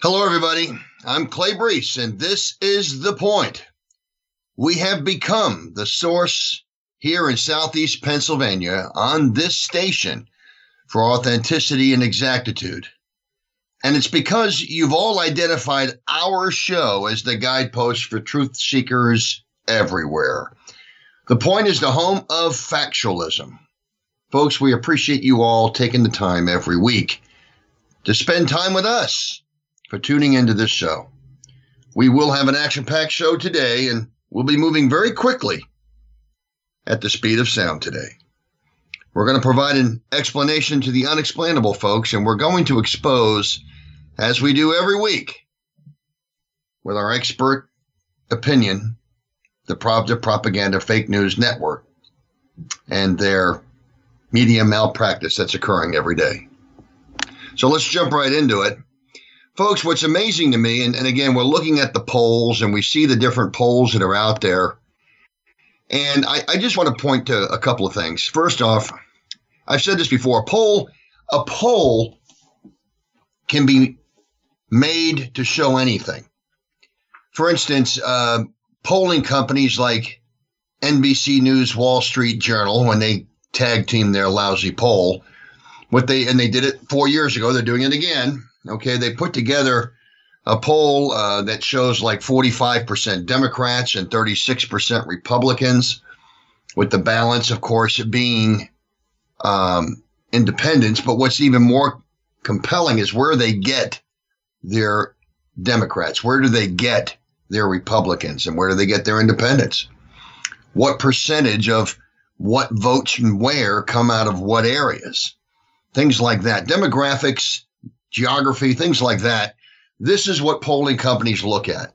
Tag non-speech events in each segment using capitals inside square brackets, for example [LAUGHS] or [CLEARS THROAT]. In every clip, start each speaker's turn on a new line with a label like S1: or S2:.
S1: Hello, everybody. I'm Clay Brees, and this is The Point. We have become the source here in Southeast Pennsylvania on this station for authenticity and exactitude. And it's because you've all identified our show as the guidepost for truth seekers everywhere. The point is the home of factualism. Folks, we appreciate you all taking the time every week to spend time with us for tuning into this show. We will have an action packed show today, and we'll be moving very quickly at the speed of sound today. We're going to provide an explanation to the unexplainable, folks, and we're going to expose, as we do every week, with our expert opinion, the Pravda Propaganda Fake News Network and their media malpractice that's occurring every day. So let's jump right into it. Folks, what's amazing to me, and, and again, we're looking at the polls and we see the different polls that are out there. And I, I just want to point to a couple of things. First off, I've said this before, a poll, a poll can be made to show anything. For instance, uh, polling companies like NBC News, Wall Street Journal, when they tag team their lousy poll, what they and they did it four years ago, they're doing it again. Okay, they put together a poll uh, that shows like 45% Democrats and 36% Republicans, with the balance, of course, being um, independents. But what's even more compelling is where they get their Democrats. Where do they get their Republicans and where do they get their independents? What percentage of what votes and where come out of what areas? Things like that. Demographics geography, things like that. This is what polling companies look at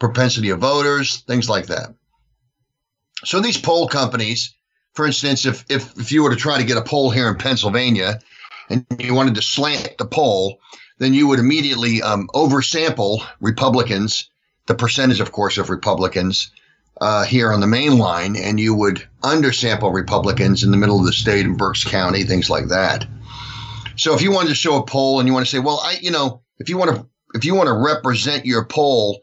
S1: propensity of voters, things like that. So these poll companies, for instance, if, if, if you were to try to get a poll here in Pennsylvania and you wanted to slant the poll, then you would immediately um, oversample Republicans, the percentage, of course, of Republicans uh, here on the main line, and you would undersample Republicans in the middle of the state in Berks County, things like that. So if you wanted to show a poll and you want to say, well, I, you know, if you want to, if you want to represent your poll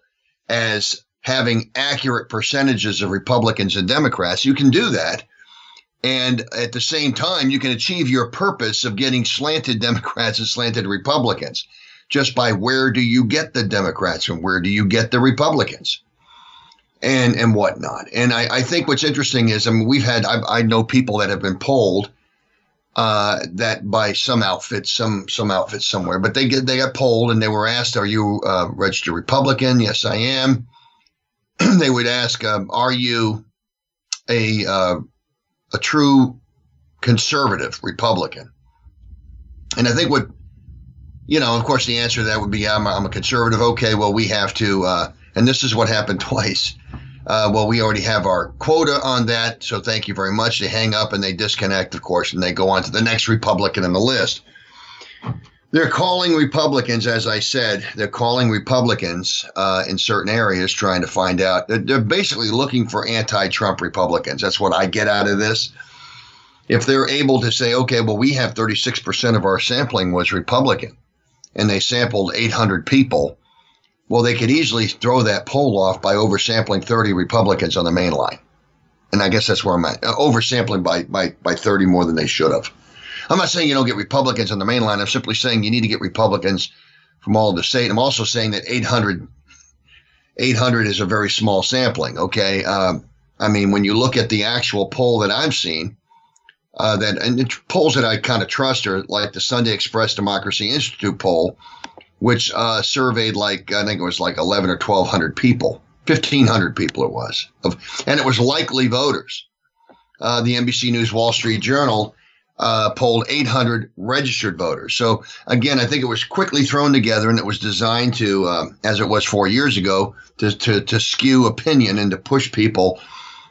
S1: as having accurate percentages of Republicans and Democrats, you can do that. And at the same time, you can achieve your purpose of getting slanted Democrats and slanted Republicans just by where do you get the Democrats and where do you get the Republicans and and whatnot. And I, I think what's interesting is, I mean, we've had, I, I know people that have been polled uh, that by some outfits, some some outfits somewhere. But they get they got polled and they were asked, "Are you uh, registered Republican?" Yes, I am. [CLEARS THROAT] they would ask, um, "Are you a uh, a true conservative Republican?" And I think what you know, of course, the answer to that would be, "I'm a, I'm a conservative." Okay, well, we have to, uh, and this is what happened [LAUGHS] twice. Uh, well, we already have our quota on that, so thank you very much. They hang up and they disconnect, of course, and they go on to the next Republican in the list. They're calling Republicans, as I said, they're calling Republicans uh, in certain areas trying to find out. They're, they're basically looking for anti Trump Republicans. That's what I get out of this. If they're able to say, okay, well, we have 36% of our sampling was Republican, and they sampled 800 people well, they could easily throw that poll off by oversampling 30 Republicans on the main line. And I guess that's where I'm at. Uh, oversampling by, by, by 30 more than they should have. I'm not saying you don't get Republicans on the main line. I'm simply saying you need to get Republicans from all the state. I'm also saying that 800, 800 is a very small sampling. Okay. Um, I mean, when you look at the actual poll that I've seen, uh, that and the polls that I kind of trust are like the Sunday Express Democracy Institute poll, which uh, surveyed like I think it was like eleven or twelve hundred people, fifteen hundred people it was, of, and it was likely voters. Uh, the NBC News Wall Street Journal uh, polled 800 registered voters. So again, I think it was quickly thrown together, and it was designed to, uh, as it was four years ago, to to, to skew opinion and to push people.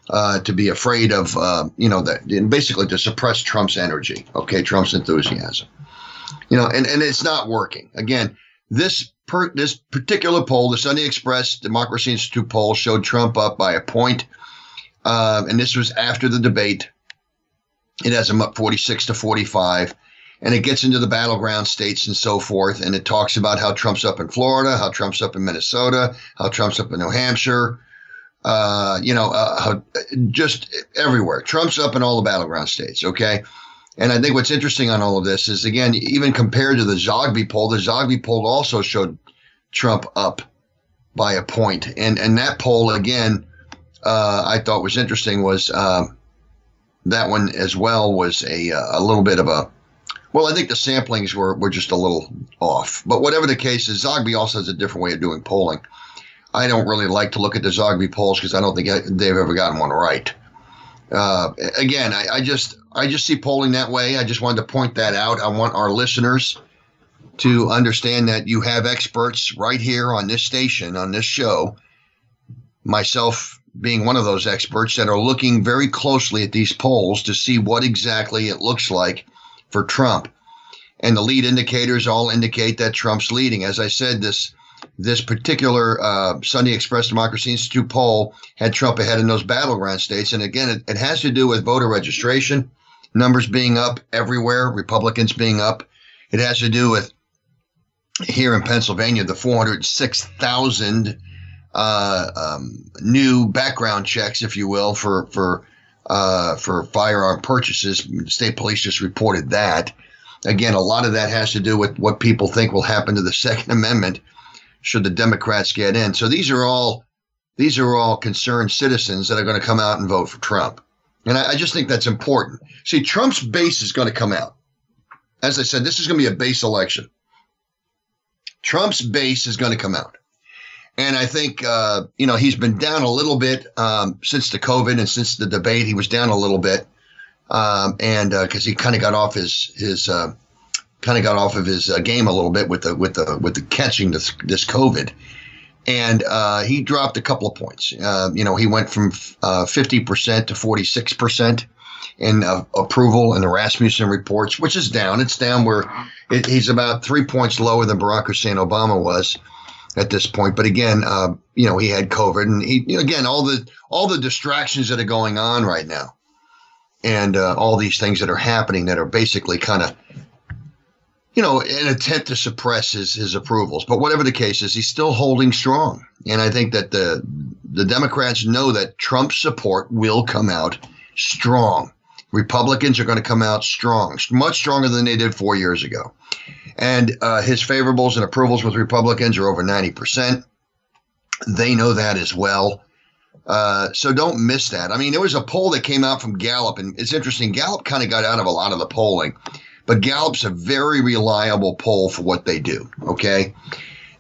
S1: Uh, to be afraid of, uh, you know, that basically to suppress Trump's energy, okay, Trump's enthusiasm, you know, and, and it's not working. Again, this per, this particular poll, the Sunday Express Democracy Institute poll, showed Trump up by a point, uh, and this was after the debate. It has him up 46 to 45. and it gets into the battleground states and so forth. And it talks about how Trump's up in Florida, how Trump's up in Minnesota, how Trump's up in New Hampshire, uh, you know, uh, just everywhere. Trump's up in all the battleground states. Okay. And I think what's interesting on all of this is, again, even compared to the Zogby poll, the Zogby poll also showed Trump up by a point. And, and that poll, again, uh, I thought was interesting was uh, that one as well was a, a little bit of a well, I think the samplings were, were just a little off. But whatever the case is, Zogby also has a different way of doing polling. I don't really like to look at the Zogby polls because I don't think they've ever gotten one right. Uh, again, I, I, just I just see polling that way. I just wanted to point that out. I want our listeners to understand that you have experts right here on this station, on this show, myself being one of those experts that are looking very closely at these polls to see what exactly it looks like for Trump. And the lead indicators all indicate that Trump's leading. As I said, this this particular uh, Sunday Express Democracy Institute poll had Trump ahead in those battleground states. And again, it, it has to do with voter registration, numbers being up everywhere, Republicans being up. It has to do with here in Pennsylvania, the 406,000 uh, um, new background checks, if you will, for for uh, for firearm purchases. State police just reported that. Again, a lot of that has to do with what people think will happen to the [LAUGHS] Second Amendment should the Democrats get in. So these are all these are all concerned citizens that are going to come out and vote for Trump. And I, I just think that's important. See, Trump's base is going to come out. As I said, this is going to be a base election. Trump's base is going to come out. And I think, uh, you know, he's been down a little bit um, since the COVID and since the debate. He was down a little bit. Um, and because uh, he kind of got off his, his, uh, kind of got off of his uh, game a little bit with the, with the, with the catching this, this COVID. And uh, he dropped a couple of points. Uh, you know, he went from 50% to 46% in approval in the Rasmussen reports, which is down. It's down where it, he's about three points lower than Barack Hussein Obama was at this point. But again, uh, you know, he had COVID, and he again all the all the distractions that are going on right now, and uh, all these things that are happening that are basically kind of, you know, an attempt to suppress his his approvals. But whatever the case is, he's still holding strong, and I think that the the Democrats know that Trump's support will come out strong. Republicans are going to come out strong, much stronger than they did four years ago. And uh, his favorables and approvals with Republicans are over 90%. They know that as well. Uh, so don't miss that. I mean, there was a poll that came out from Gallup, and it's interesting. Gallup kind of got out of a lot of the polling, but Gallup's a very reliable poll for what they do. Okay.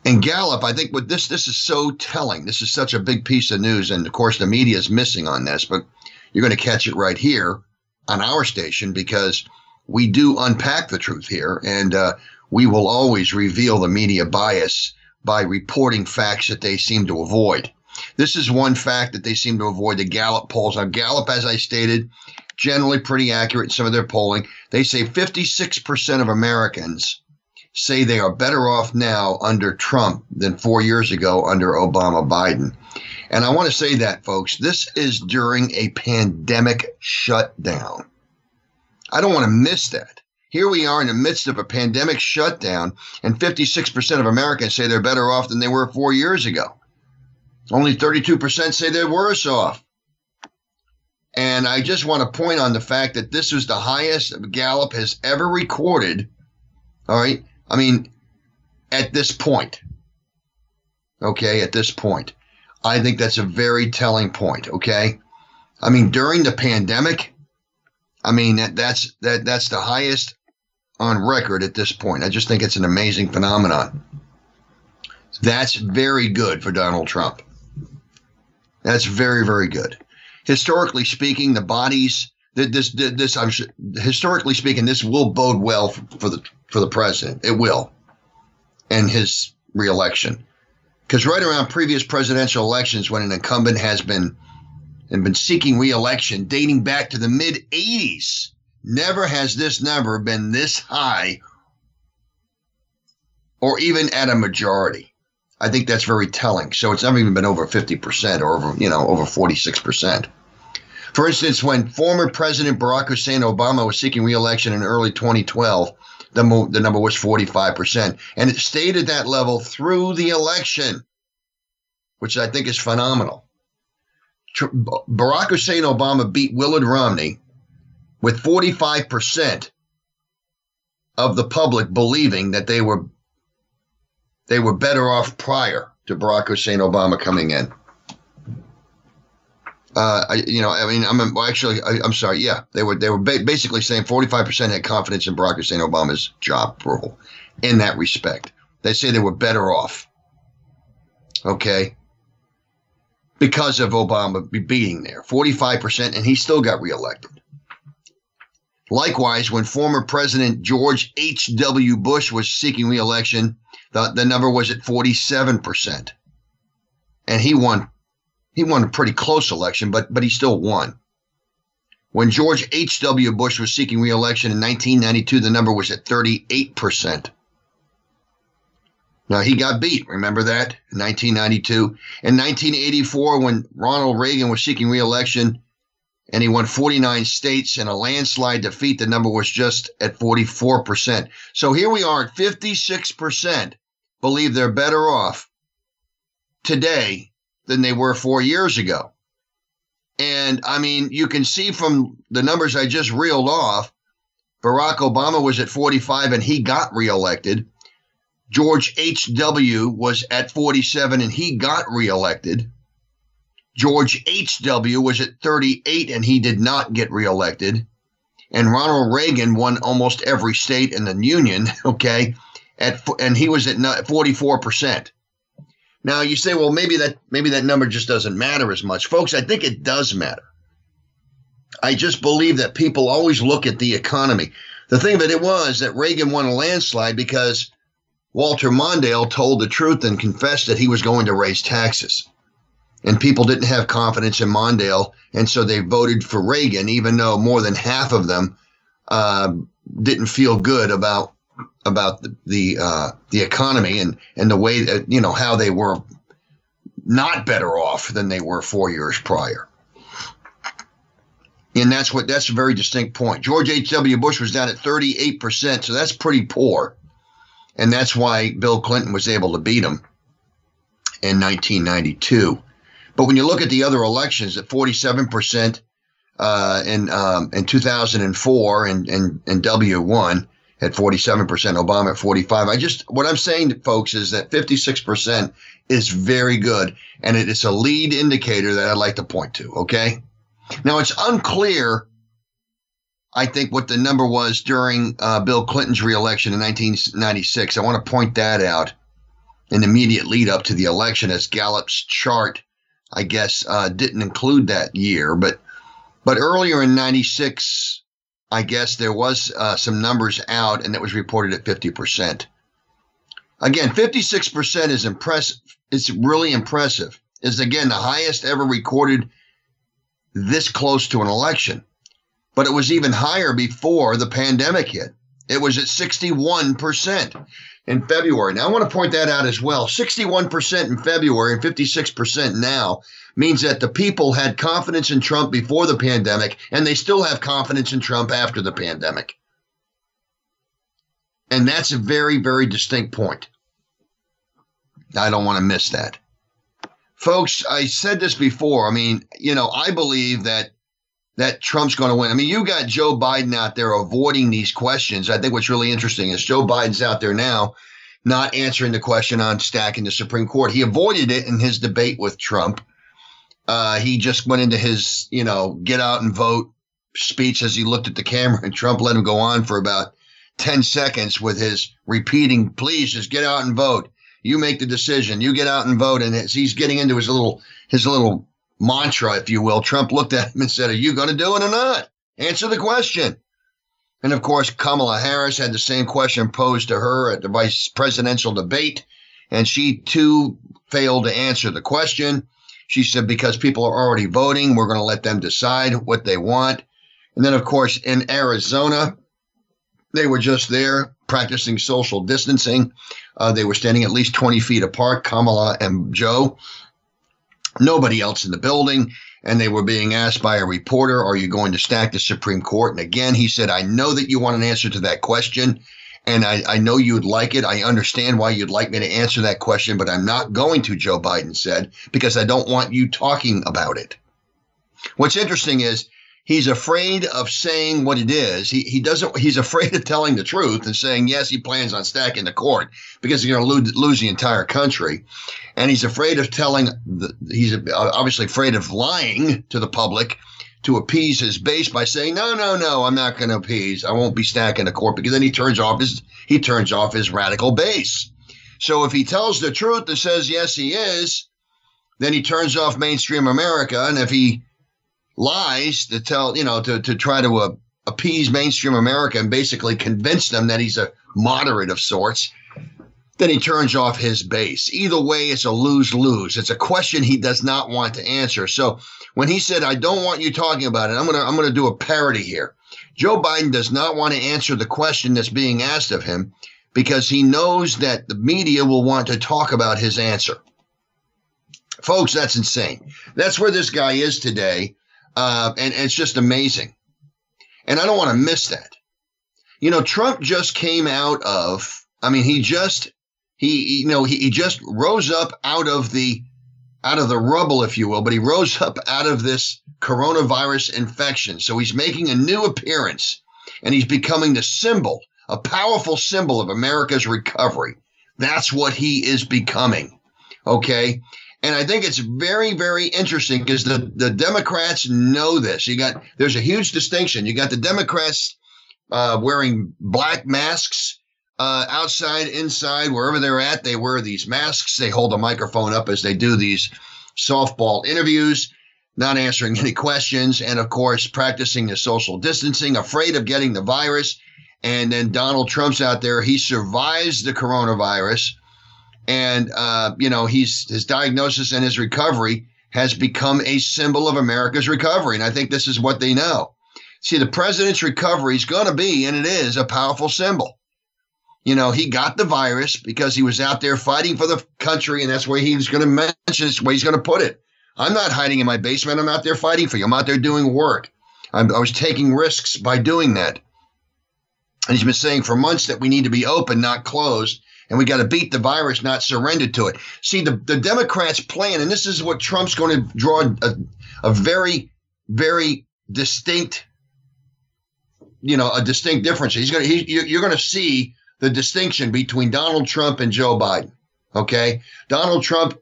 S1: And Gallup, I think what this this is so telling. This is such a big piece of news, and of course the media is missing on this, but you're going to catch it right here on our station because we do unpack the truth here, and uh, we will always reveal the media bias by reporting facts that they seem to avoid. This is one fact that they seem to avoid the Gallup polls. Now, Gallup, as I stated, generally pretty accurate in some of their polling. They say 56% of Americans say they are better off now under Trump than four years ago under Obama Biden. And I want to say that, folks, this is during a pandemic shutdown. I don't want to miss that. Here we are in the midst of a pandemic shutdown, and 56% of Americans say they're better off than they were four years ago. Only 32% say they're worse off. And I just want to point on the fact that this was the highest Gallup has ever recorded. All right. I mean, at this point. Okay. At this point. I think that's a very telling point. Okay. I mean, during the pandemic, I mean, that, that's that that's the highest on record at this point. I just think it's an amazing phenomenon. That's very good for Donald Trump. That's very very good. Historically speaking, the bodies this this I'm historically speaking, this will bode well for the for the president. It will, and his reelection, because right around previous presidential elections, when an incumbent has been and been seeking reelection dating back to the mid 80s. Never has this number been this high or even at a majority. I think that's very telling. So it's never even been over 50% or over, you know, over 46%. For instance, when former President Barack Hussein Obama was seeking reelection in early 2012, the, mo- the number was 45%. And it stayed at that level through the election, which I think is phenomenal. Tr- Barack Hussein Obama beat Willard Romney with 45% of the public believing that they were they were better off prior to Barack Hussein Obama coming in. Uh, I, you know, I mean, I'm well, actually, I, am sorry. Yeah, they were they were ba- basically saying 45% had confidence in Barack Hussein Obama's job role in that respect. They say they were better off. Okay. Because of Obama being there, 45%, and he still got reelected. Likewise, when former President George H.W. Bush was seeking reelection, the, the number was at 47%. And he won he won a pretty close election, but but he still won. When George H.W. Bush was seeking reelection in 1992, the number was at 38%. Now, he got beat. Remember that? In 1992. In 1984, when Ronald Reagan was seeking reelection and he won 49 states in a landslide defeat, the number was just at 44%. So here we are at 56% believe they're better off today than they were four years ago. And I mean, you can see from the numbers I just reeled off, Barack Obama was at 45 and he got reelected. George H.W. was at 47 and he got reelected. George H.W. was at 38 and he did not get reelected. And Ronald Reagan won almost every state in the union, [LAUGHS] okay? At and he was at 44%. Now you say, well, maybe that maybe that number just doesn't matter as much, folks. I think it does matter. I just believe that people always look at the economy. The thing it, it was that Reagan won a landslide because Walter Mondale told the truth and confessed that he was going to raise taxes. And people didn't have confidence in Mondale, and so they voted for Reagan, even though more than half of them uh, didn't feel good about about the the, uh, the economy and and the way that you know how they were not better off than they were four years prior. And that's what that's a very distinct point. George H.W. Bush was down at 38%, so that's pretty poor. And that's why Bill Clinton was able to beat him in 1992. But when you look at the other elections at 47% uh, in um, in 2004 and and, and W won, at 47%, Obama at 45. I just what I'm saying to folks is that 56% is very good and it is a lead indicator that I'd like to point to, okay? Now it's unclear I think what the number was during uh, Bill Clinton's reelection in 1996. I want to point that out in the immediate lead up to the election as Gallup's chart I guess uh, didn't include that year, but but earlier in 96 I guess there was uh, some numbers out, and it was reported at 50%. Again, 56% is impressive. It's really impressive. It's again the highest ever recorded this close to an election. But it was even higher before the pandemic hit. It was at 61% in February. Now, I want to point that out as well. 61% in February and 56% now means that the people had confidence in Trump before the pandemic, and they still have confidence in Trump after the pandemic. And that's a very, very distinct point. I don't want to miss that. Folks, I said this before. I mean, you know, I believe that that Trump's going to win. I mean, you got Joe Biden out there avoiding these questions. I think what's really interesting is Joe Biden's out there now not answering the question on stacking the Supreme Court. He avoided it in his debate with Trump. Uh, he just went into his, you know, get out and vote speech as he looked at the camera, and Trump let him go on for about 10 seconds with his repeating, please just get out and vote. You make the decision. You get out and vote. And as he's getting into his little, his little mantra, if you will, Trump looked at him and said, Are you going to do it or not? Answer the question. And of course, Kamala Harris had the same question posed to her at the vice presidential debate, and she too failed to answer the question. She said, because people are already voting, we're going to let them decide what they want. And then, of course, in Arizona, they were just there practicing social distancing. Uh, they were standing at least 20 feet apart, Kamala and Joe. Nobody else in the building. and they were being asked by a reporter, Are you going to stack the Supreme Court? And again, he said, I know that you want an answer to that question, and I, I know you'd like it. I understand why you'd like me to answer that question, but I'm not going to, Joe Biden said, because I don't want you talking about it. What's interesting is he's afraid of saying what it is. He, he doesn't, he's afraid of telling the truth and saying, yes, he plans on stacking the court because he's going to lose, lose the entire country. And he's afraid of telling, the, he's obviously afraid of lying to the public to appease his base by saying, no, no, no, I'm not going to appease. I won't be stacking the court because then he turns off his, he turns off his radical base. So if he tells the truth and says, yes, he is, then he turns off mainstream America. And if he lies to tell, you know, to, to try to uh, appease mainstream America and basically convince them that he's a moderate of sorts, then he turns off his base. Either way, it's a lose lose. It's a question he does not want to answer. So when he said, I don't want you talking about it, I'm to, I'm to do a parody here. Joe Biden does not want to answer the question that's being asked of him because he knows that the media will want to talk about his answer. Folks, that's insane. That's where this guy is today. Uh, and, and it's just amazing. And I don't want to miss that. You know, Trump just came out of, I mean, he just, he, you know, he, he just rose up out of the, out of the rubble, if you will, but he rose [LAUGHS] up out of this coronavirus infection. So he's making a new appearance and he's becoming the symbol, a powerful symbol of America's recovery. That's what he is becoming. Okay. And I think it's very, very interesting because the, the Democrats know this. You got there's a huge distinction. You got the Democrats uh, wearing black masks uh, outside, inside, wherever they're at. They wear these masks. They hold a microphone up as they do these softball interviews, not answering any questions, and of course practicing the social distancing, afraid of getting the virus. And then Donald Trump's out there. He survives the coronavirus and uh, you know he's his diagnosis and his recovery has become a symbol of America's recovery, and I think this is what they know. See, the president's recovery is going to be, and it is, a powerful symbol. You know, he got the virus because he was out there fighting for the country, and that's where he's going to mention. It's where he's going to put it. I'm not hiding in my basement. I'm out there fighting for you. I'm out there doing work. I'm, I was taking risks by doing that. And he's been saying for months that we need to be open, not closed and we got to beat the virus, not surrender to it. See, the, the Democrats' plan, and this is what Trump's going to draw a, a very, very distinct, you know, a distinct difference. He's going to, he, you're going to see the distinction between Donald Trump and Joe Biden. Okay. Donald Trump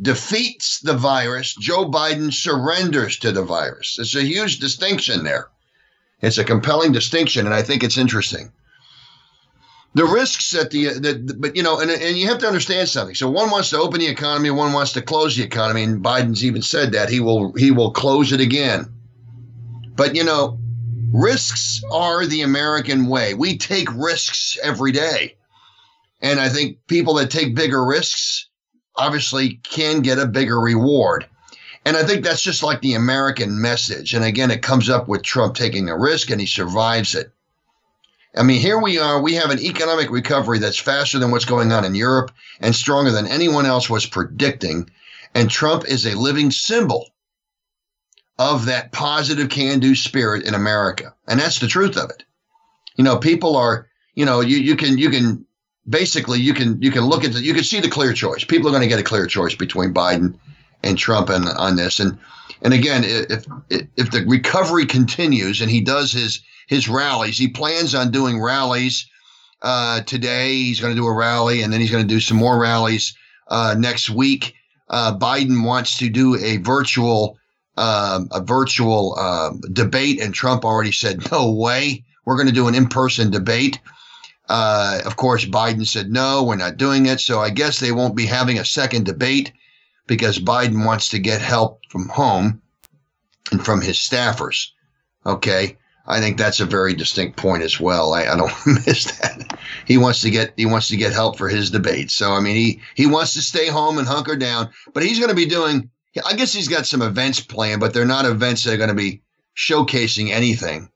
S1: defeats the virus. Joe Biden surrenders to the virus. It's a huge distinction there. It's a compelling distinction, and I think it's interesting the risks that the, uh, the but you know, and, and you have to understand something. So one wants to open the economy, one wants to close the economy, and Biden's even said that he will he will close it again. But you know, risks are the American way. We take risks every day. And I think people that take bigger risks obviously can get a bigger reward. And I think that's just like the American message. And again, it comes up with Trump taking a risk and he survives it. I mean, here we are. We have an economic recovery that's faster than what's going on in Europe and stronger than anyone else was predicting. And Trump is a living symbol of that positive can do spirit in America. And that's the truth of it. You know, people are, you know, you, you can, you can basically, you can, you can look at the, you can see the clear choice. People are going to get a clear choice between Biden and Trump on, on this. And, and again, if, if the recovery continues and he does his, his rallies. He plans on doing rallies uh, today. He's going to do a rally, and then he's going to do some more rallies uh, next week. Uh, Biden wants to do a virtual um, a virtual um, debate, and Trump already said no way. We're going to do an in person debate. Uh, of course, Biden said no, we're not doing it. So I guess they won't be having a second debate because Biden wants to get help from home and from his staffers. Okay. I think that's a very distinct point as well. I, I, don't [LAUGHS] miss that. He wants to get he wants to get help for his debate. So I mean he he wants to stay home and hunker down, but he's going to be doing. I guess he's got some events planned, but they're not events that are going to be showcasing anything.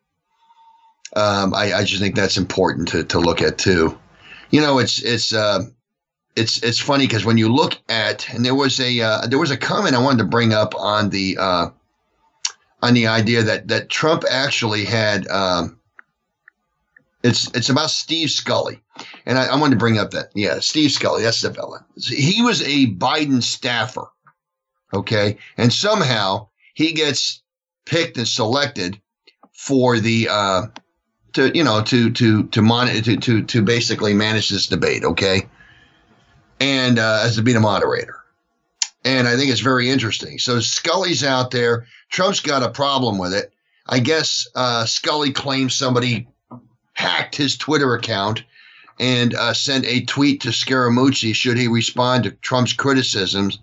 S1: Um, I, I just think that's important to to look at too. You know, it's it's uh, it's it's funny because when you look at and there was a uh, there was a comment I wanted to bring up on the uh, on the idea that that Trump actually had. Um, it's it's about Steve Scully, and I, I wanted to bring up that yeah, Steve Scully. That's the fella. He was a Biden staffer, okay, and somehow he gets picked and selected for the uh, to you know to to to monitor to to to basically manage this debate, okay, and uh, as to be the moderator. And I think it's very interesting. So Scully's out there. Trump's got a problem with it. I guess uh, Scully claims somebody hacked his Twitter account and uh, sent a tweet to Scaramucci should he respond to Trump's criticisms.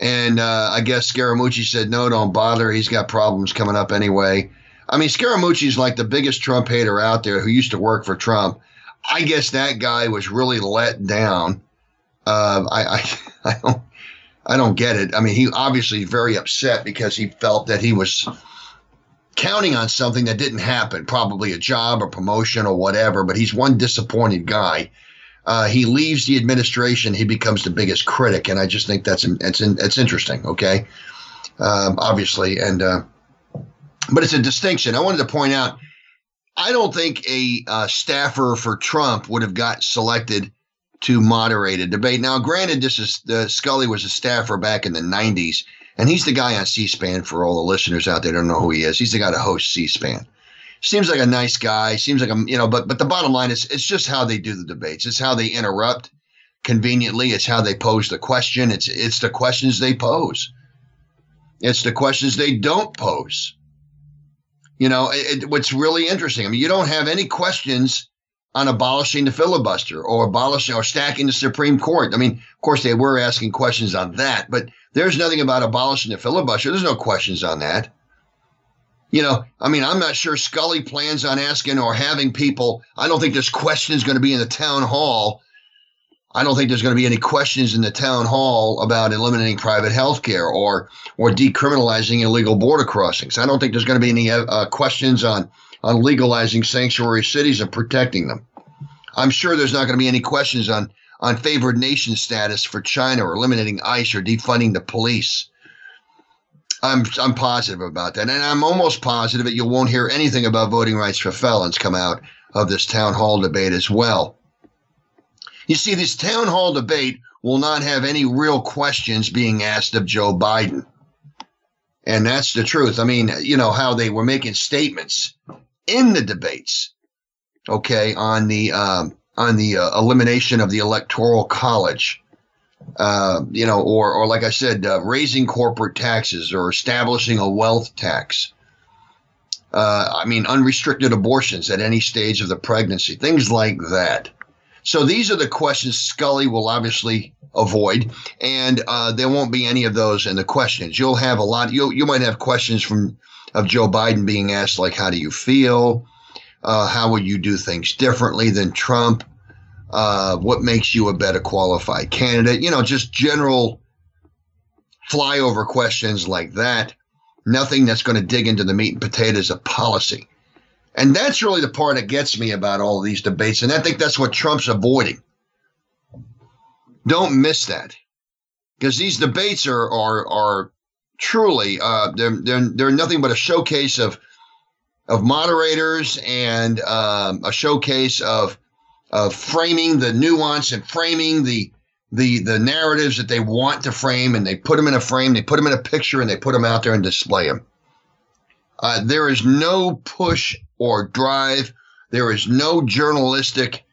S1: And uh, I guess Scaramucci said, no, don't bother. He's got problems coming up anyway. I mean, Scaramucci's like the biggest Trump hater out there who used to work for Trump. I guess that guy was really let down. Uh, I, I, [LAUGHS] I don't, I don't get it. I mean, he obviously very upset because he felt that he was counting on something that didn't happen, probably a job or promotion or whatever. But he's one disappointed guy. Uh, he leaves the administration, he becomes the biggest critic, and I just think that's it's it's interesting. Okay, um, obviously, and uh, but it's a distinction. I wanted to point out. I don't think a uh, staffer for Trump would have got selected to moderate a debate. Now, granted, this is the Scully was a staffer back in the '90s, and he's the guy on C-SPAN for all the listeners out there don't know who he is. He's the guy that hosts C-SPAN. Seems like a nice guy. Seems like a you know, but but the bottom line is it's just how they do the debates. It's how they interrupt conveniently. It's how they pose the question. It's it's the questions they pose. It's the questions they don't pose. You know, it, it, what's really interesting. I mean, you don't have any questions on abolishing the filibuster or abolishing or stacking the Supreme Court. I mean, of course, they were asking questions on that, but there's nothing about abolishing the filibuster. There's no questions on that. You know, I mean, I'm not sure Scully plans on asking or having people. I don't think there's questions going to be in the town hall. I don't think there's going to be any questions in the town hall about eliminating private health care or or decriminalizing illegal border crossings. I don't think there's going to be any uh, questions on on legalizing sanctuary cities and protecting them. I'm sure there's not going to be any questions on on favored nation status for China or eliminating ICE or defunding the police. I'm I'm positive about that, and I'm almost positive that you won't hear anything about voting rights for felons come out of this town hall debate as well. You see, this town hall debate will not have any real questions being asked of Joe Biden. And that's the truth. I mean, you know, how they were making statements in the debates, okay, on the um, on the uh, elimination of the electoral college, uh, you know, or or like I said, uh, raising corporate taxes or establishing a wealth tax. Uh, I mean, unrestricted abortions at any stage of the pregnancy, things like that. So these are the questions Scully will obviously avoid, and uh, there won't be any of those in the questions. You'll have a lot. You you might have questions from of Joe Biden being asked like, "How do you feel? Uh, how would you do things differently than Trump? Uh, what makes you a better qualified candidate?" You know, just general flyover questions like that. Nothing that's going to dig into the meat and potatoes of policy. And that's really the part that gets me about all these debates. And I think that's what Trump's avoiding. Don't miss that. Because these debates are are are truly uh, they're, they're they're nothing but a showcase of of moderators and um, a showcase of of framing the nuance and framing the the the narratives that they want to frame and they put them in a frame they put them in a picture and they put them out there and display them uh, there is no push or drive there is no journalistic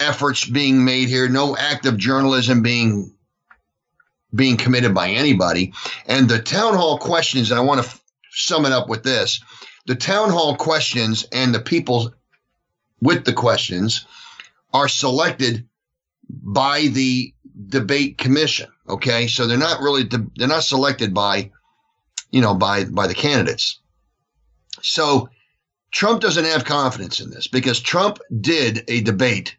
S1: efforts being made here no active journalism being being committed by anybody. And the town hall questions, and I want to f- sum it up with this the town hall questions and the people with the questions are selected by the debate commission. Okay. So they're not really, de- they're not selected by, you know, by, by the candidates. So Trump doesn't have confidence in this because Trump did a debate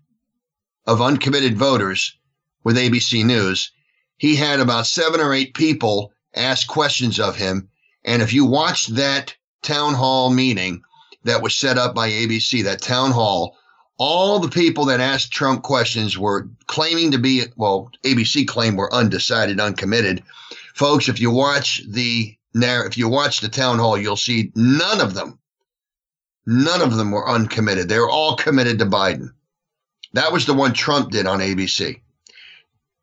S1: of uncommitted voters with ABC News he had about seven or eight people ask questions of him. And if you watched that town hall meeting that was set up by ABC, that town hall, all the people that asked Trump questions were claiming to be, well, ABC claimed were undecided, uncommitted. Folks, if you watch the narr- if you watch the town hall, you'll see none of them, none of them were uncommitted. They were all committed to Biden. That was the one Trump did on ABC.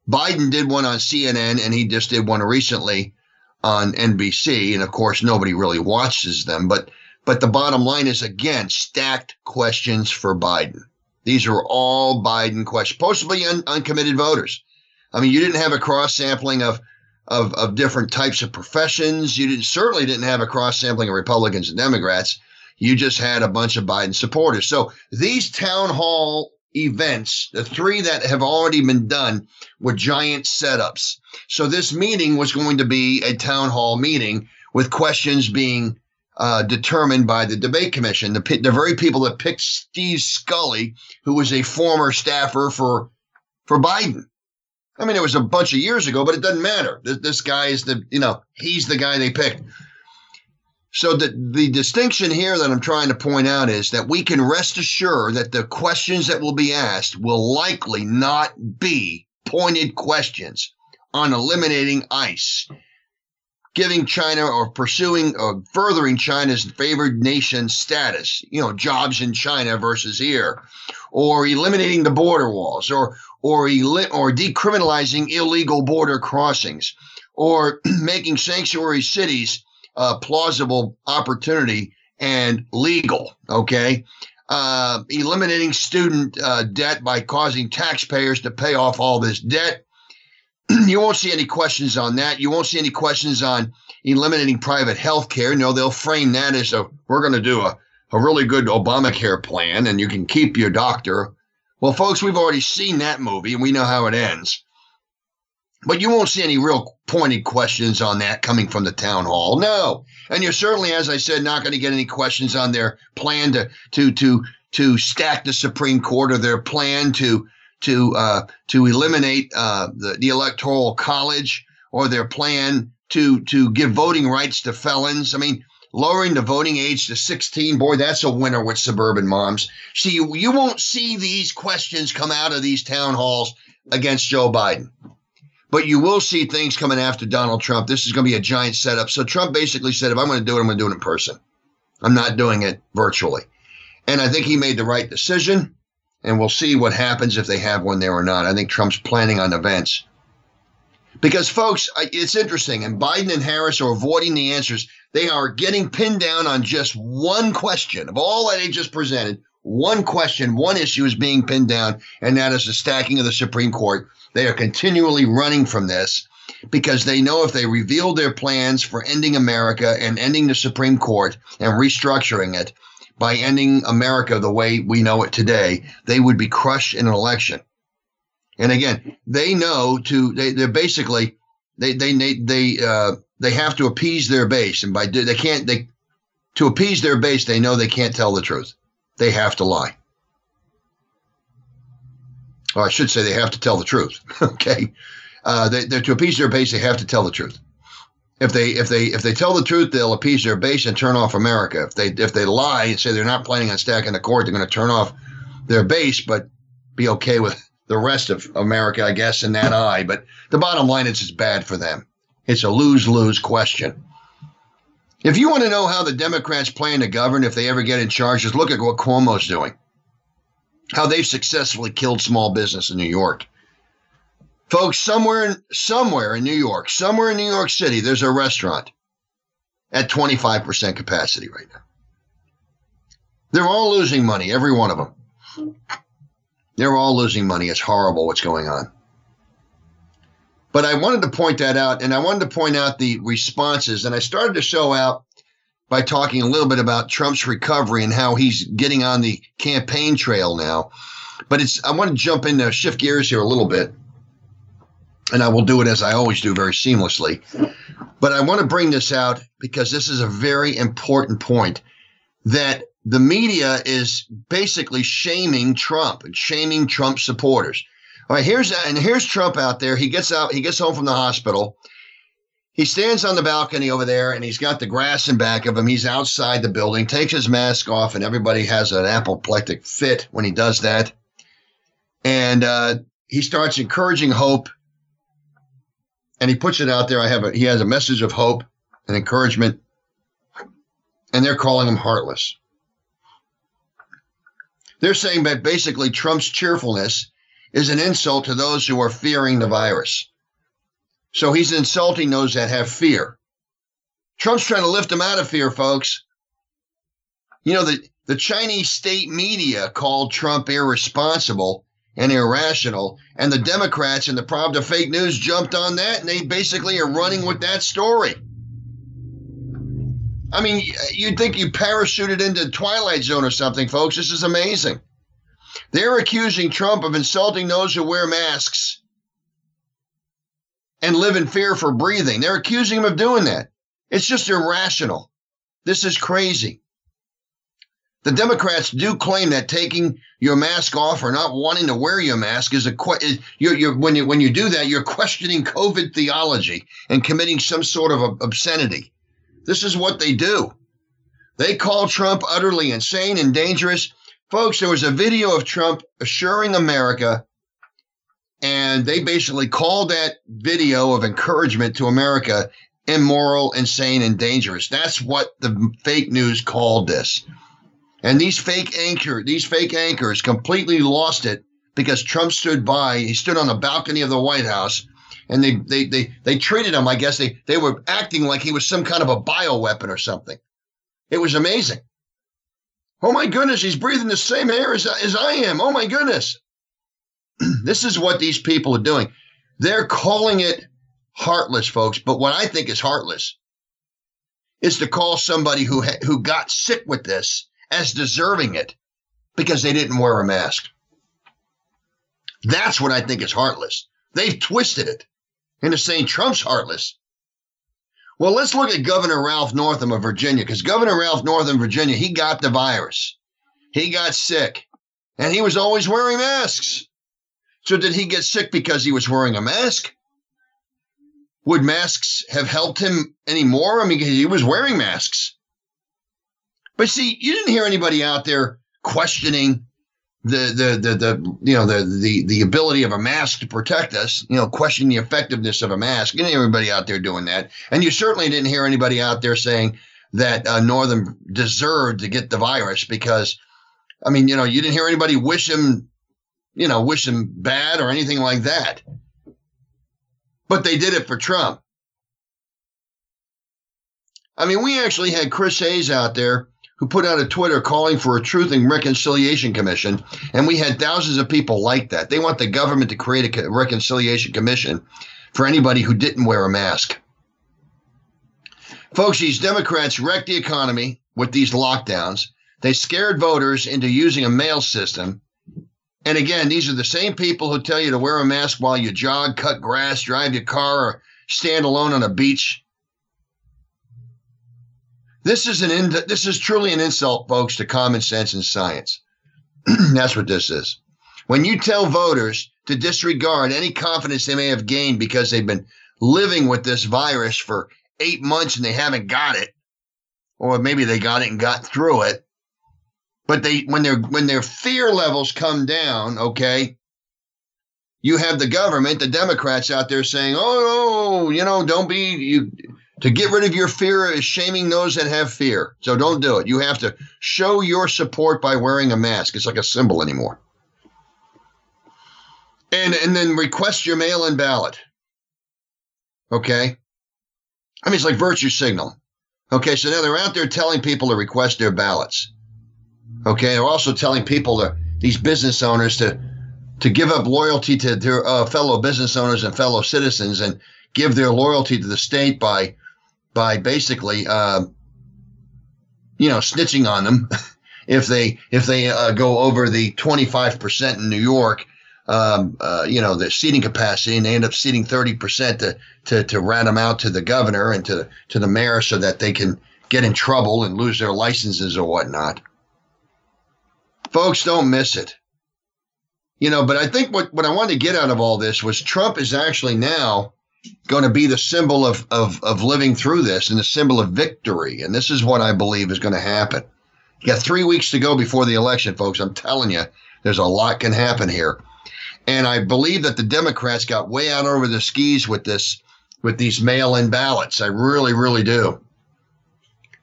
S1: Biden did one on CNN, and he just did one recently on NBC. And of course, nobody really watches them. But but the bottom line is again stacked questions for Biden. These are all Biden questions, possibly un- uncommitted voters. I mean, you didn't have a cross sampling of, of of different types of professions. You didn't certainly didn't have a cross sampling of Republicans and Democrats. You just had a bunch of Biden supporters. So these town hall events, the three that have already been done, were giant setups. So this meeting was going to be a town hall meeting with questions being uh, determined by the debate commission, the, the very people that picked Steve Scully, who was a former staffer for for Biden. I mean, it was a bunch of years ago, but it doesn't matter. This, this guy is the, you know, he's the guy they picked. So the, the distinction here that I'm trying to point out is that we can rest assured that the questions that will be asked will likely not be pointed questions on eliminating ICE, giving China or pursuing or furthering China's favored nation status, you know, jobs in China versus here, or eliminating the border walls, or or or decriminalizing illegal border crossings, or [CLEARS THROAT] making sanctuary cities a plausible opportunity and legal. Okay. Uh, eliminating student uh, debt by causing taxpayers to pay off all this debt. [CLEARS THROAT] you won't see any questions on that. You won't see any questions on eliminating private health care. No, they'll frame that as a we're going to do a, a really good Obamacare plan and you can keep your doctor. Well, folks, we've already seen that movie and we know how it ends. But you won't see any real pointed questions on that coming from the town hall. No. And you're certainly, as I said, not going to get any questions on their plan to to to to stack the Supreme Court or their plan to to uh, to eliminate uh, the, the electoral college or their plan to to give voting rights to felons. I mean, lowering the voting age to 16, boy, that's a winner with suburban moms. See, you, you won't see these questions come out of these town halls against Joe Biden but you will see things coming after Donald Trump. This is going to be a giant setup. So Trump basically said, if I'm going to do it, I'm going to do it in person. I'm not doing it virtually. And I think he made the right decision. And we'll see what happens if they have one there or not. I think Trump's planning on events. Because, folks, it's interesting. And Biden and Harris are avoiding the answers. They are getting pinned down on just one question of all that they just presented. One question, one issue is being pinned down, and that is the stacking of the Supreme Court. They are continually running from this because they know if they reveal their plans for ending America and ending the Supreme Court and restructuring it by ending America the way we know it today, they would be crushed in an election. And again, they know to they they're basically they they they they uh, they have to appease their base, and by they can't they to appease their base, they know they can't tell the truth. They have to lie or I should say, they have to tell the truth. [LAUGHS] okay, uh, they, they're to appease their base. They have to tell the truth. If they if they if they tell the truth, they'll appease their base and turn off America. If they if they lie and say they're not planning on stacking the court, they're going to turn off their base, but be okay with the rest of America, I guess, in that eye. But the bottom line is, it's bad for them. It's a lose lose question. If you want to know how the Democrats plan to govern if they ever get in charge, just look at what Cuomo's doing how they've successfully killed small business in New York. Folks, somewhere in, somewhere in New York, somewhere in New York City, there's a restaurant at 25% capacity right now. They're all losing money, every one of them. They're all losing money. It's horrible what's going on. But I wanted to point that out, and I wanted to point out the responses. And I started to show out by talking a little bit about Trump's recovery and how he's getting on the campaign trail now. But it's I want to jump in there, shift gears here a little bit. And I will do it as I always do, very seamlessly. But I want to bring this out because this is a very important point that the media is basically shaming Trump and shaming Trump supporters. All right, here's and here's Trump out there. He gets out, he gets home from the hospital he stands on the balcony over there and he's got the grass in back of him. He's outside the building, takes his mask off, and everybody has an apoplectic fit when he does that. And uh, he starts encouraging hope and he puts it out there. I have a, he has a message of hope. and encouragement, and they're calling him heartless. They're saying that basically Trump's cheerfulness is an insult to those who are fearing the virus. So he's insulting those that have fear. Trump's trying to lift them out of fear, folks. You know, the, the Chinese state media called Trump irresponsible and irrational, and the Democrats and the problem Pravda fake news jumped on that, and they basically are running with that story. I mean, you'd think you parachuted into Twilight Zone or something, folks. This is amazing. They're accusing Trump of insulting those who wear masks and live in fear for breathing. They're accusing him of doing that. It's just irrational. This is crazy. The Democrats do claim that taking your mask off or not wanting to wear your mask is a you're, you're, when you when you do that you're questioning COVID theology and committing some sort of obscenity. This is what they do. They call Trump utterly insane and dangerous. Folks, there was a video of Trump assuring America and they basically called that video of encouragement to America immoral, insane, and dangerous. That's what the fake news called this. And these fake anchor, these fake anchors completely lost it because Trump stood by. He stood on the balcony of the White House and they they they they treated him, I guess they they were acting like he was some kind of a bioweapon or something. It was amazing. Oh my goodness, he's breathing the same air as, as I am. Oh my goodness. [CLEARS THROAT] this is what these people are doing. They're calling it heartless, folks. But what I think is heartless is to call somebody who ha- who got sick with this as deserving it because they didn't wear a mask. That's what I think is heartless. They've twisted it into saying Trump's heartless. Well, let's look at Governor Ralph Northam of Virginia because Governor Ralph Northam of Virginia, he got the virus. He got sick and he was always wearing masks. So did he get sick because he was wearing a mask? Would masks have helped him anymore? I mean, he was wearing masks. But see, you didn't hear anybody out there questioning the the the, the you know the, the the ability of a mask to protect us. You know, questioning the effectiveness of a mask. You didn't hear anybody out there doing that, and you certainly didn't hear anybody out there saying that uh, Northam deserved to get the virus because, I mean, you know, you didn't hear anybody wish him, you know, wish him bad or anything like that. But they did it for Trump. I mean, we actually had Chris Hayes out there who put out a Twitter calling for a Truth and Reconciliation Commission, and we had thousands of people like that. They want the government to create a reconciliation commission for anybody who didn't wear a mask. Folks, these Democrats wrecked the economy with these lockdowns. They scared voters into using a mail system. And again, these are the same people who tell you to wear a mask while you jog, cut grass, drive your car, or stand alone on a beach this is an in, this is truly an insult, folks, to common sense and science. [CLEARS THROAT] That's what this is. When you tell voters to disregard any confidence they may have gained because they've been living with this virus for eight months and they haven't got it, or maybe they got it and got through it, but they when their when their fear levels come down, okay, you have the government, the Democrats out there saying, "Oh, you know, don't be you to get rid of your fear is shaming those that have fear. So don't do it. You have to show your support by wearing a mask. It's like a symbol anymore. And and then request your mail-in ballot. Okay? I mean it's like virtue signal. Okay, so now they're out there telling people to request their ballots. Okay, they're also telling people to these business owners to to give up loyalty to their uh, fellow business owners and fellow citizens and give their loyalty to the state by by basically, uh, you know, snitching on them [LAUGHS] if they if they uh, go over the 25% in New York, um, uh, you know, the seating capacity, and they end up seating 30% to, to to rat them out to the governor and to to the mayor so that they can get in trouble and lose their licenses or whatnot. Folks, don't miss it. You know, but I think what, what I wanted to get out of all this was Trump is actually now going to be the symbol of, of, of living through this and the symbol of victory. And this is what I believe is going to happen. You got three weeks to go before the election, folks. I'm telling you, there's a lot can happen here. And I believe that the Democrats got way out over the skis with this with these mail-in ballots. I really, really do.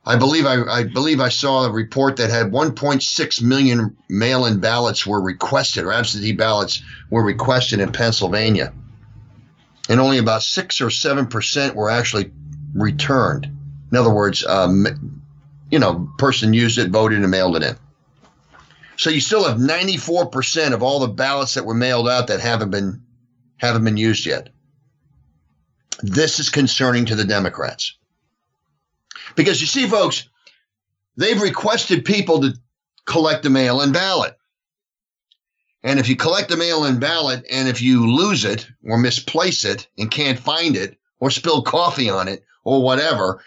S1: I believe I, I believe I saw a report that had 1.6 million mail-in ballots were requested, or absentee ballots were requested in Pennsylvania, and only about six or seven percent were actually returned. In other words, um, you know, person used it, voted, and mailed it in. So you still have 94% of all the ballots that were mailed out that haven't been haven't been used yet. This is concerning to the Democrats. Because you see, folks, they've requested people to collect the mail in ballot. And if you collect a mail in ballot and if you lose it or misplace it and can't find it or spill coffee on it or whatever,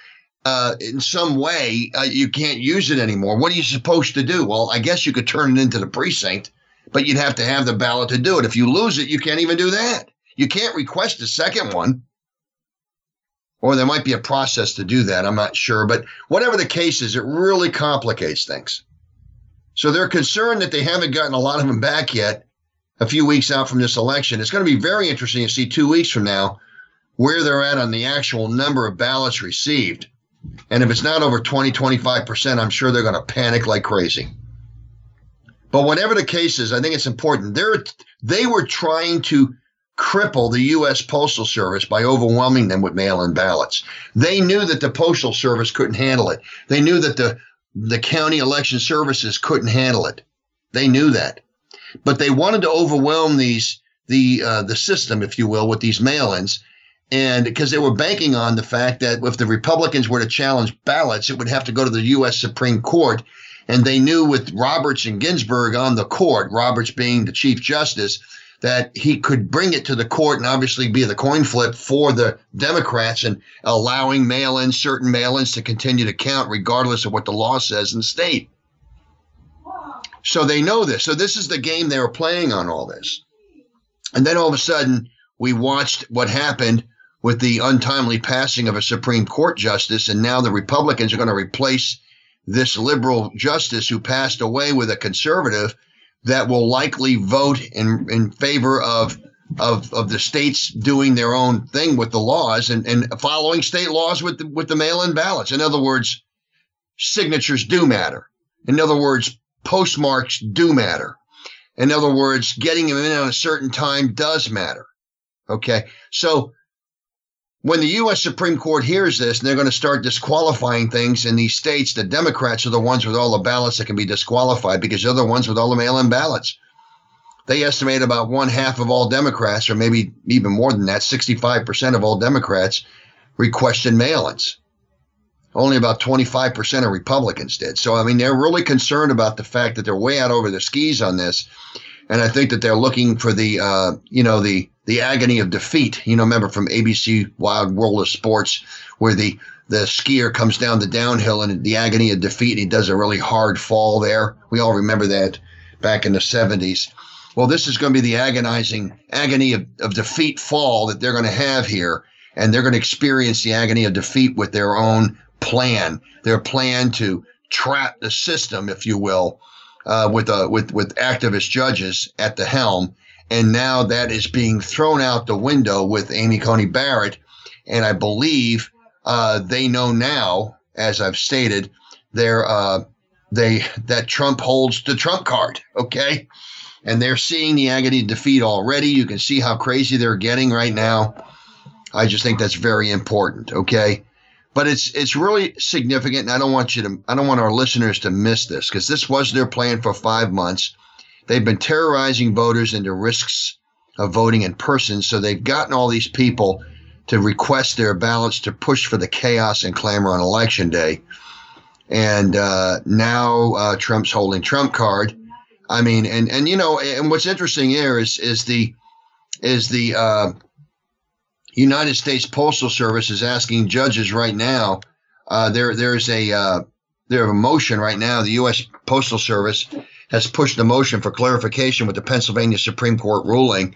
S1: uh, in some way uh, you can't use it anymore. What are you supposed to do? Well, I guess you could turn it into the precinct, but you'd have to have the ballot to do it. If you lose it, you can't even do that. You can't request a second one. Or there might be a process to do that. I'm not sure. But whatever the case is, it really complicates things. So they're concerned that they haven't gotten a lot of them back yet a few weeks out from this election. It's going to be very interesting to see two weeks from now where they're at on the actual number of ballots received. And if it's not over 20, 25%, I'm sure they're going to panic like crazy. But whatever the case is, I think it's important. They're, they were trying to cripple the U.S. Postal Service by overwhelming them with mail in ballots. They knew that the Postal Service couldn't handle it. They knew that the, the county election services couldn't handle it. They knew that. But they wanted to overwhelm these the uh, the system, if you will, with these mail-ins and because they were banking on the fact that if the Republicans were to challenge ballots, it would have to go to the U.S. Supreme Court. And they knew with Roberts and Ginsburg on the court, Roberts being the Chief Justice, that he could bring it to the court and obviously be the coin flip for the Democrats and allowing mail ins, certain mail ins to continue to count regardless of what the law says in the state. So they know this. So this is the game they were playing on all this. And then all of a sudden, we watched what happened with the untimely passing of a Supreme Court justice. And now the Republicans are going to replace this liberal justice who passed away with a conservative that will likely vote in, in favor of, of, of the states doing their own thing with the laws and, and following state laws with the, with the mail-in ballots. In other words, signatures do matter. In other words, postmarks do matter. In other words, getting them in at a certain time does matter. Okay. So when the U.S. Supreme Court hears this and they're going to start disqualifying things in these states, the Democrats are the ones with all the ballots that can be disqualified because they're the ones with all the mail in ballots. They estimate about one half of all Democrats, or maybe even more than that, 65% of all Democrats requested mail ins. Only about 25% of Republicans did. So, I mean, they're really concerned about the fact that they're way out over their skis on this. And I think that they're looking for the, uh, you know, the, the agony of defeat. You know, remember from ABC Wide World of Sports, where the the skier comes down the downhill and the agony of defeat. And he does a really hard fall there. We all remember that back in the 70s. Well, this is going to be the agonizing agony of, of defeat fall that they're going to have here. And they're going to experience the agony of defeat with their own plan, their plan to trap the system, if you will, uh, with, uh, with, with activist judges at the helm and now that is being thrown out the window with Amy Coney Barrett. And I believe uh, they know now, as I've stated, they're, uh, they that Trump holds the Trump card. Okay. And they're seeing the agony defeat already. You can see how crazy they're getting right now. I just think that's very important. Okay. But it's it's really significant, and I don't want you to I don't want our listeners to miss this because this was their plan for five months. They've been terrorizing voters into risks of voting in person. So they've gotten all these people to request their ballots to push for the chaos and clamor on election day. And uh, now uh, Trump's holding Trump card. I mean, and and you know, and what's interesting here is is the is the uh, United States Postal Service is asking judges right now. Uh, there there's a uh, there a motion right now. The U.S. Postal Service has pushed a motion for clarification with the Pennsylvania Supreme Court ruling.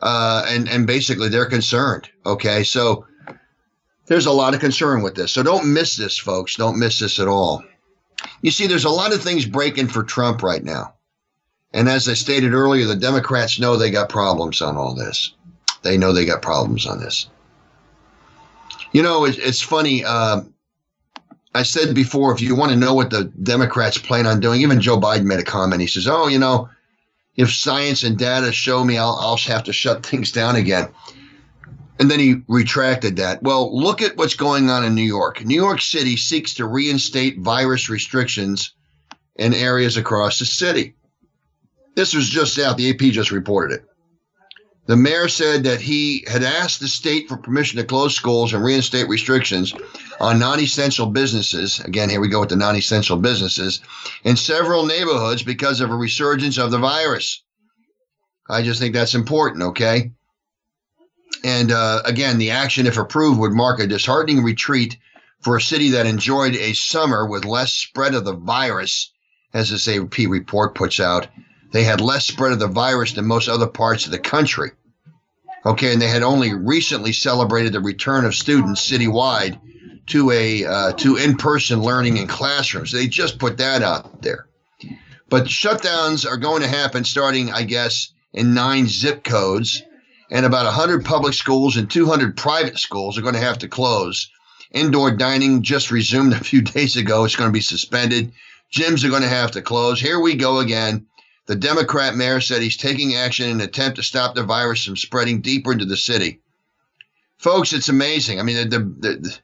S1: Uh, and, and basically they're concerned. Okay. So there's a lot of concern with this. So don't miss this, folks. Don't miss this at all. You see, there's a lot of things breaking for Trump right now. And as I stated earlier, the Democrats know they got problems on all this. They know they got problems on this. You know, it's, it's funny. Uh, I said before, if you want to know what the Democrats plan on doing, even Joe Biden made a comment. He says, "Oh, you know, if science and data show me, I'll, I'll have to shut things down again." And then he retracted that. Well, look at what's going on in New York. New York City seeks to reinstate virus restrictions in areas across the city. This was just out. The AP just reported it. The mayor said that he had asked the state for permission to close schools and reinstate restrictions on non essential businesses. Again, here we go with the non essential businesses in several neighborhoods because of a resurgence of the virus. I just think that's important, okay? And uh, again, the action, if approved, would mark a disheartening retreat for a city that enjoyed a summer with less spread of the virus, as this AP report puts out they had less spread of the virus than most other parts of the country. Okay, and they had only recently celebrated the return of students citywide to a uh, to in-person learning in classrooms. They just put that out there. But shutdowns are going to happen starting, I guess, in nine zip codes, and about 100 public schools and 200 private schools are going to have to close. Indoor dining just resumed a few [LAUGHS] days ago. It's going to be suspended. Gyms are going to have to close. Here we go again. The Democrat mayor said he's taking action in an attempt to stop the virus from spreading deeper into the city. Folks, it's amazing. I mean, the, the, the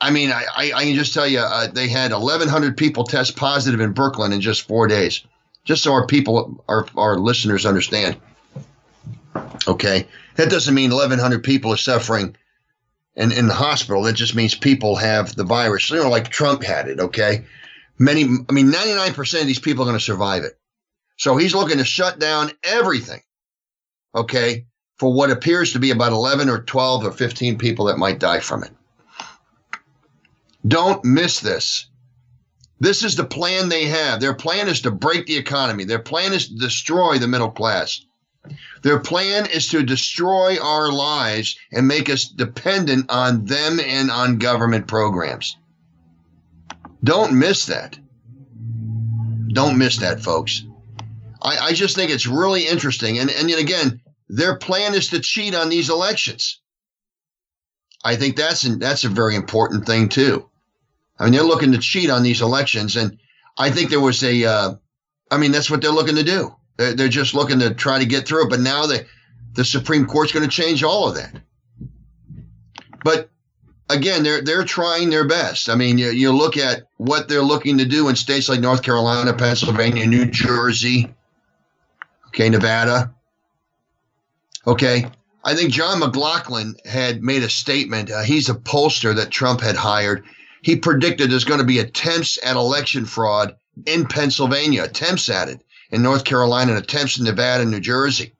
S1: I mean, I, I, I, can just tell you, uh, they had 1,100 people test positive in Brooklyn in just four days. Just so our people, our, our listeners understand. Okay. That doesn't mean 1,100 people are suffering in, in the hospital. That just means people have the virus, you know, like Trump had it. Okay. Many, I mean, 99% of these people are going to survive it. So he's looking to shut down everything, okay, for what appears to be about 11 or 12 or 15 people that might die from it. Don't miss this. This is the plan they have. Their plan is to break the economy. Their plan is to destroy the middle class. Their plan is to destroy our lives and make us dependent on them and on government programs. Don't miss that. Don't miss that, folks. I, I just think it's really interesting. And, and again, their plan is to cheat on these elections. I think that's an, that's a very important thing too. I mean, they're looking to cheat on these elections, and I think there was a. Uh, I mean, that's what they're looking to do. They're, they're just looking to try to get through it. But now the the Supreme Court's going to change all of that. But again, they're they're trying their best. I mean, you, you look at what they're looking to do in states like North Carolina, Pennsylvania, New Jersey, Okay, Nevada. Okay. I think John McLaughlin had made a statement. Uh, he's a pollster that Trump had hired. He predicted there's going to be attempts at election fraud in Pennsylvania, attempts at it in North Carolina, and attempts in Nevada and New Jersey.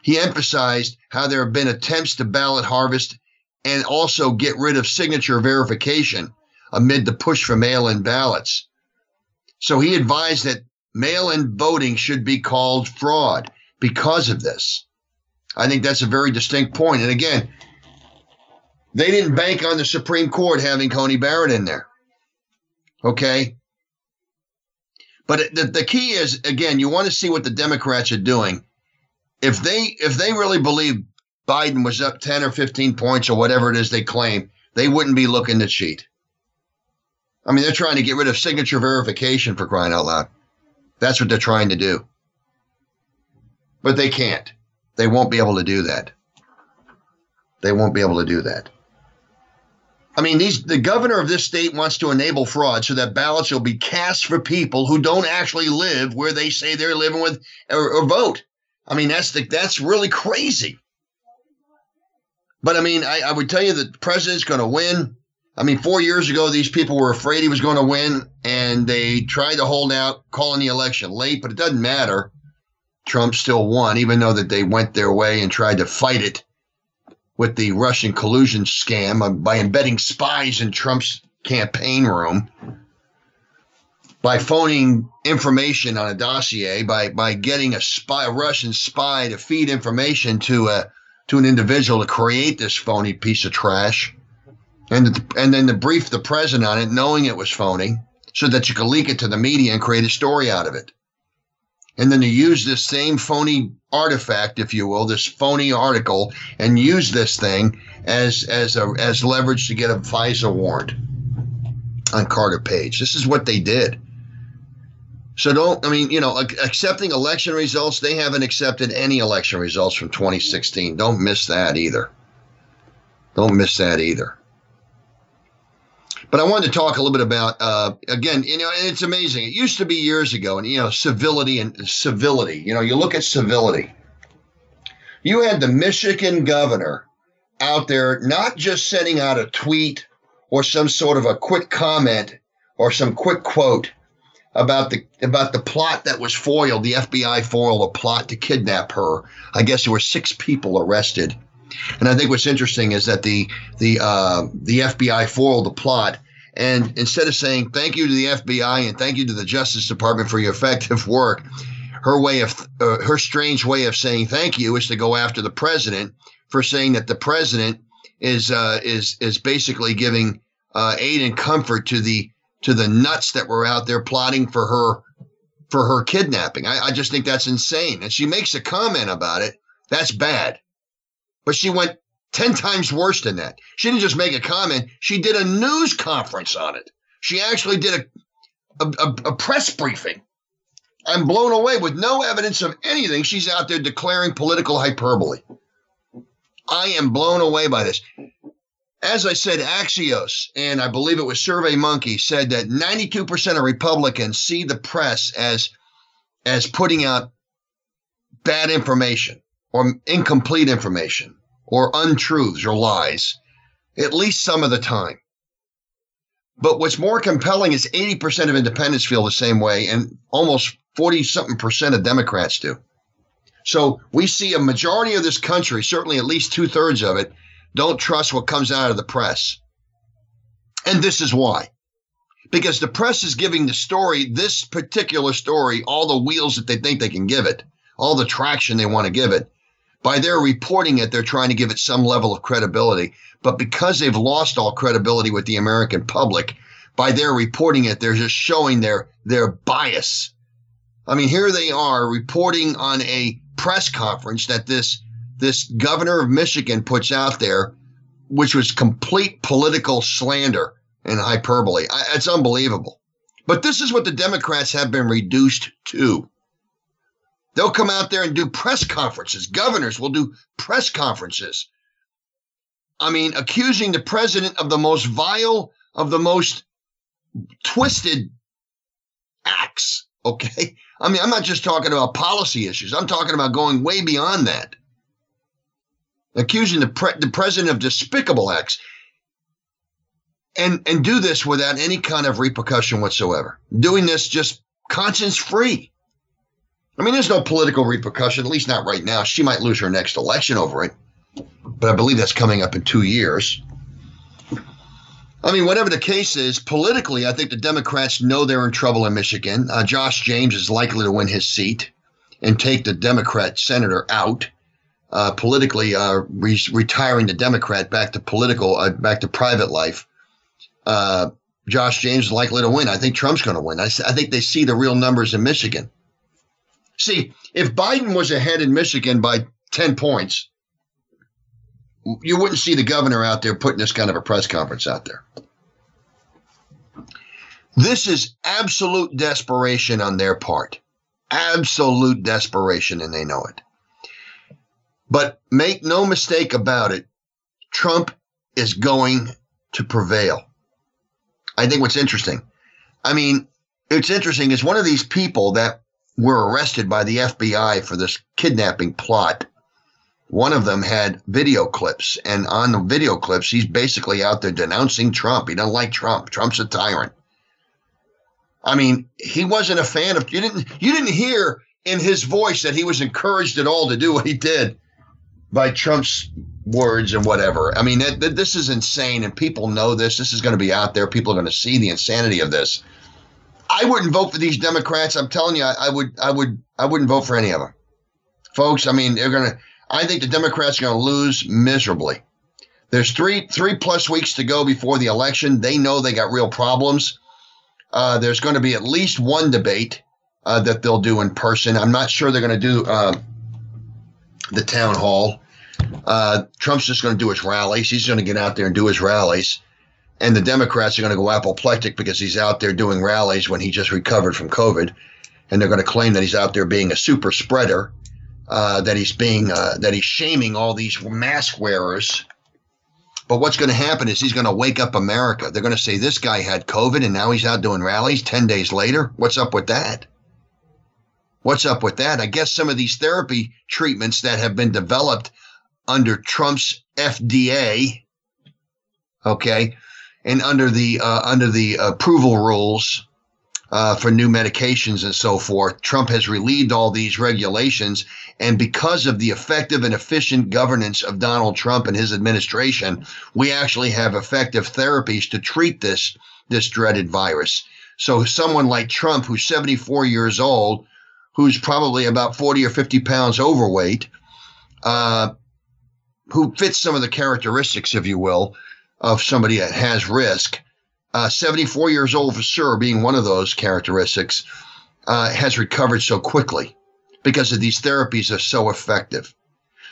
S1: He emphasized how there have been attempts to ballot harvest and also get rid of signature verification amid the push for mail in ballots. So he advised that mail in voting should be called fraud because of this. I think that's a very distinct point. And again, they didn't bank on the Supreme Court having Coney Barrett in there. Okay. But the, the key is again, you want to see what the Democrats are doing. If they if they really believe Biden was up 10 or 15 points or whatever it is they claim, they wouldn't be looking to cheat. I mean, they're trying to get rid of signature verification for crying out loud. That's what they're trying to do. But they can't. They won't be able to do that. They won't be able to do that. I mean, these the governor of this state wants to enable fraud so that ballots will be cast for people who don't actually live where they say they're living with or, or vote. I mean, that's the, that's really crazy. But I mean, I, I would tell you that the president's going to win. I mean, four years ago, these people were afraid he was going to win, and they tried to hold out, calling the election late, but it doesn't matter. Trump still won, even though that they went their way and tried to fight it with the Russian collusion scam uh, by embedding spies in Trump's campaign room, by phoning information on a dossier, by by getting a spy, a Russian spy, to feed information to a to an individual to create this phony piece of trash and and then to brief the president on it, knowing it was phony, so that you could leak it to the media and create a story out of it. and then to use this same phony artifact, if you will, this phony article, and use this thing as as a as leverage to get a FISA warrant on Carter Page. This is what they did. So don't, I mean, you know, accepting election results, they haven't accepted any election results from 2016. Don't miss that either. Don't miss that either. But I wanted to talk a little bit about, uh, again, you know, it's amazing. It used to be years ago, and, you know, civility and civility. You know, you look at civility. You had the Michigan governor out there not just sending out a tweet or some sort of a quick comment or some quick quote about the about the plot that was foiled. The FBI foiled a plot to kidnap her. I guess there were six people arrested and I think what's interesting is that the the uh, the FBI foiled the plot, and instead of saying thank you to the FBI and thank you to the Justice Department for your effective work, her way of uh, her strange way of saying thank you is to go after the president for saying that the president is uh, is is basically giving uh, aid and comfort to the to the nuts that were out there plotting for her for her kidnapping. I, I just think that's insane. And she makes a comment about it. That's bad. But she went 10 times worse than that. She didn't just make a comment, she did a news conference on it. She actually did a, a, a press briefing. I'm blown away with no evidence of anything. She's out there declaring political hyperbole. I am blown away by this. As I said, Axios, and I believe it was Survey Monkey, said that 92% of Republicans see the press as, as putting out bad information or incomplete information or untruths or lies, at least some of the time. But what's more compelling is 80% of independents feel the same way, and almost 40 something percent of Democrats do. So we see a majority of this country, certainly at least two thirds of it, don't trust what comes out of the press. And this is why. Because the press is giving the story, this particular story, all the wheels that they think they can give it, all the traction they want to give it by their reporting it, they're trying to give it some level of credibility. But because they've lost all credibility with the American public, by their reporting it, they're just showing their their bias. I mean, here they are reporting on a press conference that this this governor of Michigan puts out there, which was complete political slander and hyperbole. I, it's unbelievable. But this is what the Democrats have been reduced to. They'll come out there and do press conferences. Governors will do press conferences. I mean, accusing the president of the most vile, of the most twisted acts. Okay. I mean, I'm not just talking about policy issues. I'm talking about going way beyond that. Accusing the, pre- the president of despicable acts and, and do this without any kind of repercussion whatsoever. Doing this just conscience free. I mean, there's no political repercussion, at least not right now. She might lose her next election over it, but I believe that's coming up in two years. I mean, whatever the case is, politically, I think the Democrats know they're in trouble in Michigan. Uh, Josh James is likely to win his seat and take the Democrat senator out. Uh, politically, uh, re- retiring the Democrat back to political, uh, back to private life. Uh, Josh James is likely to win. I think Trump's going to win. I, I think they see the real numbers in Michigan. See, if Biden was ahead in Michigan by 10 points, you wouldn't see the governor out there putting this kind of a press conference out there. This is absolute desperation on their part. Absolute desperation, and they know it. But make no mistake about it, Trump is going to prevail. I think what's interesting, I mean, it's interesting is one of these people that were arrested by the FBI for this kidnapping plot. One of them had video clips, and on the video clips, he's basically out there denouncing Trump. He doesn't like Trump. Trump's a tyrant. I mean, he wasn't a fan of you didn't you didn't hear in his voice that he was encouraged at all to do what he did by Trump's words and whatever. I mean, that this is insane, and people know this. This is going to be out there. People are going to see the insanity of this. I wouldn't vote for these Democrats. I'm telling you, I, I would, I would, I wouldn't vote for any of them, folks. I mean, they're gonna. I think the Democrats are to lose miserably. There's three three plus weeks to go before the election. They know they got real problems. Uh, there's going to be at least one debate uh, that they'll do in person. I'm not sure they're going to do uh, the town hall. Uh, Trump's just going to do his rallies. He's going to get out there and do his rallies. And the Democrats are going to go apoplectic because he's out there doing rallies when he just recovered from COVID. And they're going to claim that he's out there being a super spreader, uh, that he's being, uh, that he's shaming all these mask wearers. But what's going to happen is he's going to wake up America. They're going to say this guy had COVID and now he's out doing rallies 10 days later. What's up with that? What's up with that? I guess some of these therapy treatments that have been developed under Trump's FDA, okay, and under the uh, under the approval rules uh, for new medications and so forth, Trump has relieved all these regulations, and because of the effective and efficient governance of Donald Trump and his administration, we actually have effective therapies to treat this this dreaded virus. So someone like Trump, who's 74 years old, who's probably about 40 or 50 pounds overweight, uh, who fits some of the characteristics, if you will, of somebody that has risk. Uh, 74 years old for sure, being one of those characteristics, uh, has recovered so quickly because of these therapies are so effective.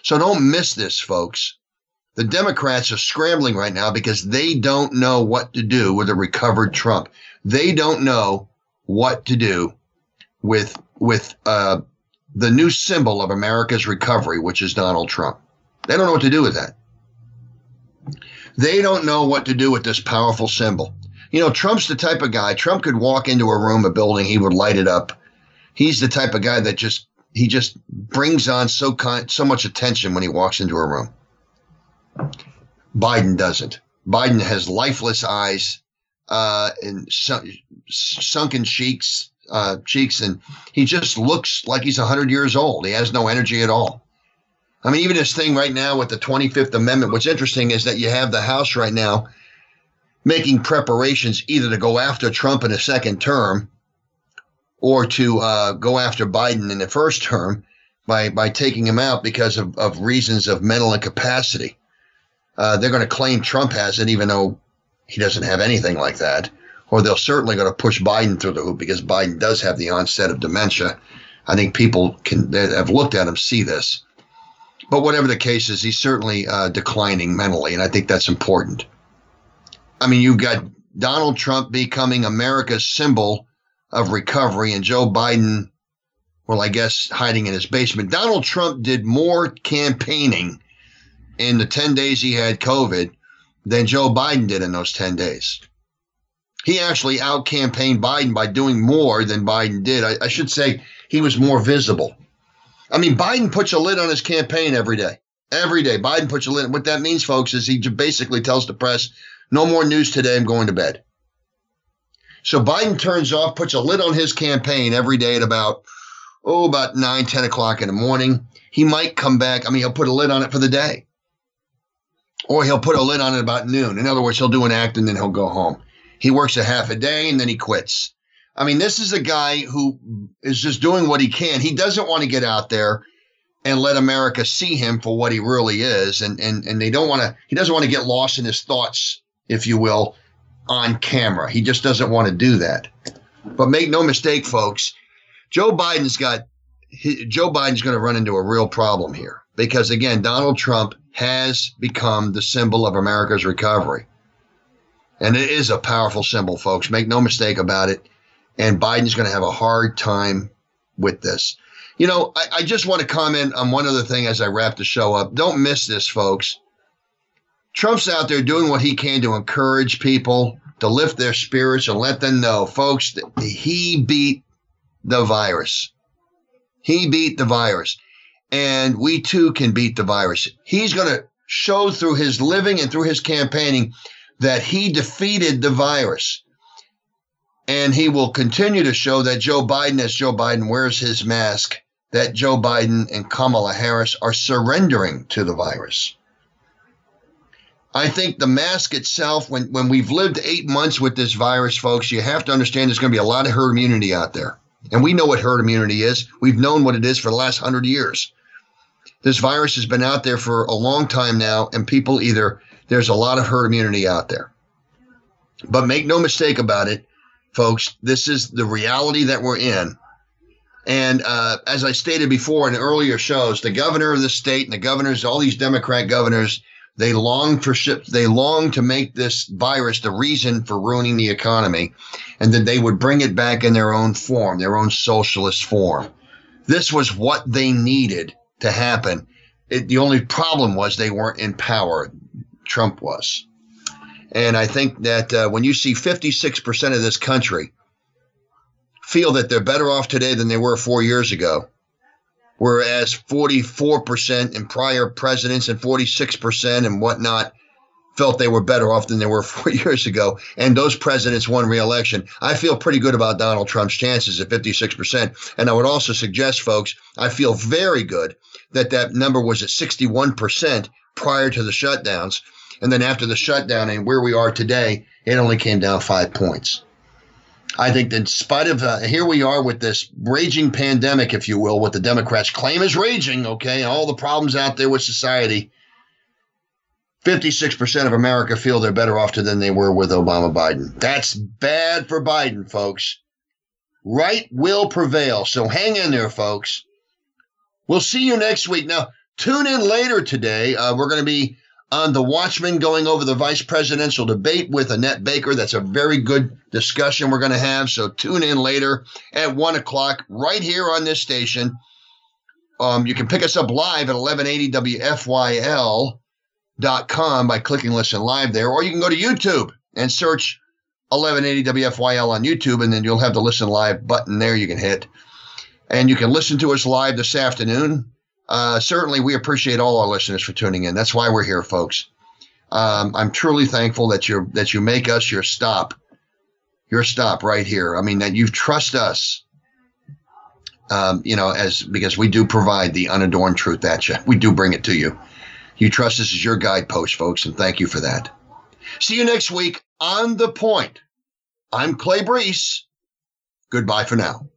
S1: So don't miss this, folks. The Democrats are scrambling right now because they don't know what to do with a recovered Trump. They don't know what to do with with uh, the new symbol of America's recovery, which is Donald Trump. They don't know what to do with that. They don't know what to do with this powerful symbol. You know, Trump's the type of guy. Trump could walk into a room, a building, he would light it up. He's the type of guy that just he just brings on so kind, so much attention when he walks into a room. Biden doesn't. Biden has lifeless eyes uh, and sunken cheeks, uh, cheeks, and he just looks like he's 100 years old. He has no energy at all. I mean, even this thing right now with the 25th Amendment, what's interesting is that you have the House right now making preparations either to go after Trump in a second term or to uh, go after Biden in the first term by, by taking him out because of, of reasons of mental incapacity. Uh, they're going to claim Trump has it, even though he doesn't have anything like that or they're certainly going to push Biden through the hoop because Biden does have the onset of dementia. I think people can that have looked at him see this. But whatever the case is, he's certainly uh, declining mentally, and I think that's important. I mean, you've got Donald Trump becoming America's symbol of recovery, and Joe Biden, well, I guess hiding in his basement. Donald Trump did more campaigning in the 10 days he had COVID than Joe Biden did in those 10 days he actually out campaigned Biden by doing more than Biden did. I, I, should say he was more visible. I mean, Biden puts a lid on his campaign every day. Every day, Biden puts a lid. What that means, folks, is he basically tells the press, "No more news today. I'm going to bed." So Biden turns off, puts a lid on his campaign every day at about oh about nine, ten o'clock in the morning. He might come back. I mean, he'll put a lid on it for the day, or he'll put a lid on it about noon. In other words, he'll do an act and then he'll go home. He works a half a day and then he quits. I mean, this is a guy who is just doing what he can. He doesn't want to get out there and let America see him for what he really is. And and and they don't want to he doesn't want to get lost in his thoughts, if you will, on camera. He just doesn't want to do that. But make no mistake, folks, Joe Biden's got Joe Biden's going to run into a real problem here because again, Donald Trump has become the symbol of America's recovery. And it is a powerful symbol, folks. Make no mistake about it. And Biden's going to have a hard time with this. You know, I, I, just want to comment on one other thing as I wrap the show up. Don't miss this, folks. Trump's out there doing what he can to encourage people to lift their spirits and let them know, folks, that he beat the virus. He beat the virus. And we too can beat the virus. He's going to show through his living and through his campaigning that he defeated the virus. And he will continue to show that Joe Biden, as Joe Biden wears his mask, that Joe Biden and Kamala Harris are surrendering to the virus. I think the mask itself, when, when we've lived eight months with this virus, folks, you have to understand there's going to be a lot of herd immunity out there. And we know what herd immunity is. We've known what it is for the last hundred years. This virus has been out there for a long time now, and people either there's a lot of herd immunity out there. But make no mistake about it, folks, this is the reality that we're in. And uh, as I stated before in earlier shows, the governor of the state and the governors, all these Democrat governors, they long for ship, they long to make this virus the reason for ruining the economy, and that they would bring it back in their own form, their own socialist form. This was what they needed to happen. It, the only problem was they weren't in power. Trump was. And I think that uh, when you see 56% of this country feel that they're better off today than they were four years ago, whereas 44% in prior presidents and 46% and whatnot felt they were better off than they were [LAUGHS] four years ago, and those presidents won re-election. I feel pretty good about Donald Trump's chances at 56%. And I would also suggest, folks, I feel very good that that number was at 61% prior to the shutdowns. And then after the shutdown and where we are today, it only came down five points. I think that in spite of uh, here we are with this raging pandemic, if you will, what the Democrats claim is raging, okay, all the problems out there with society. 56% of America feel they're better off than they were with Obama Biden. That's bad for Biden, folks. Right will prevail. So hang in there, folks. We'll see you next week. Now, tune in later today. Uh, we're going to be on The Watchman going over the vice presidential debate with Annette Baker. That's a very good discussion we're going to have. So tune in later at 1 o'clock right here on this station. Um, you can pick us up live at 1180 WFYL.com by clicking listen live there, or you can go to YouTube and search 1180 WFYL on YouTube, and then you'll have the listen live button there you can hit. And you can listen to us live this afternoon uh, certainly, we appreciate all our listeners for tuning in. That's why we're here, folks. Um, I'm truly thankful that you that you make us your stop, your stop right here. I mean that you trust us. Um, you know, as because we do provide the unadorned truth at you. We do bring it to you. You trust us as your guidepost, folks, and thank you for that. See you next week on the point. I'm Clay Brees. Goodbye for now.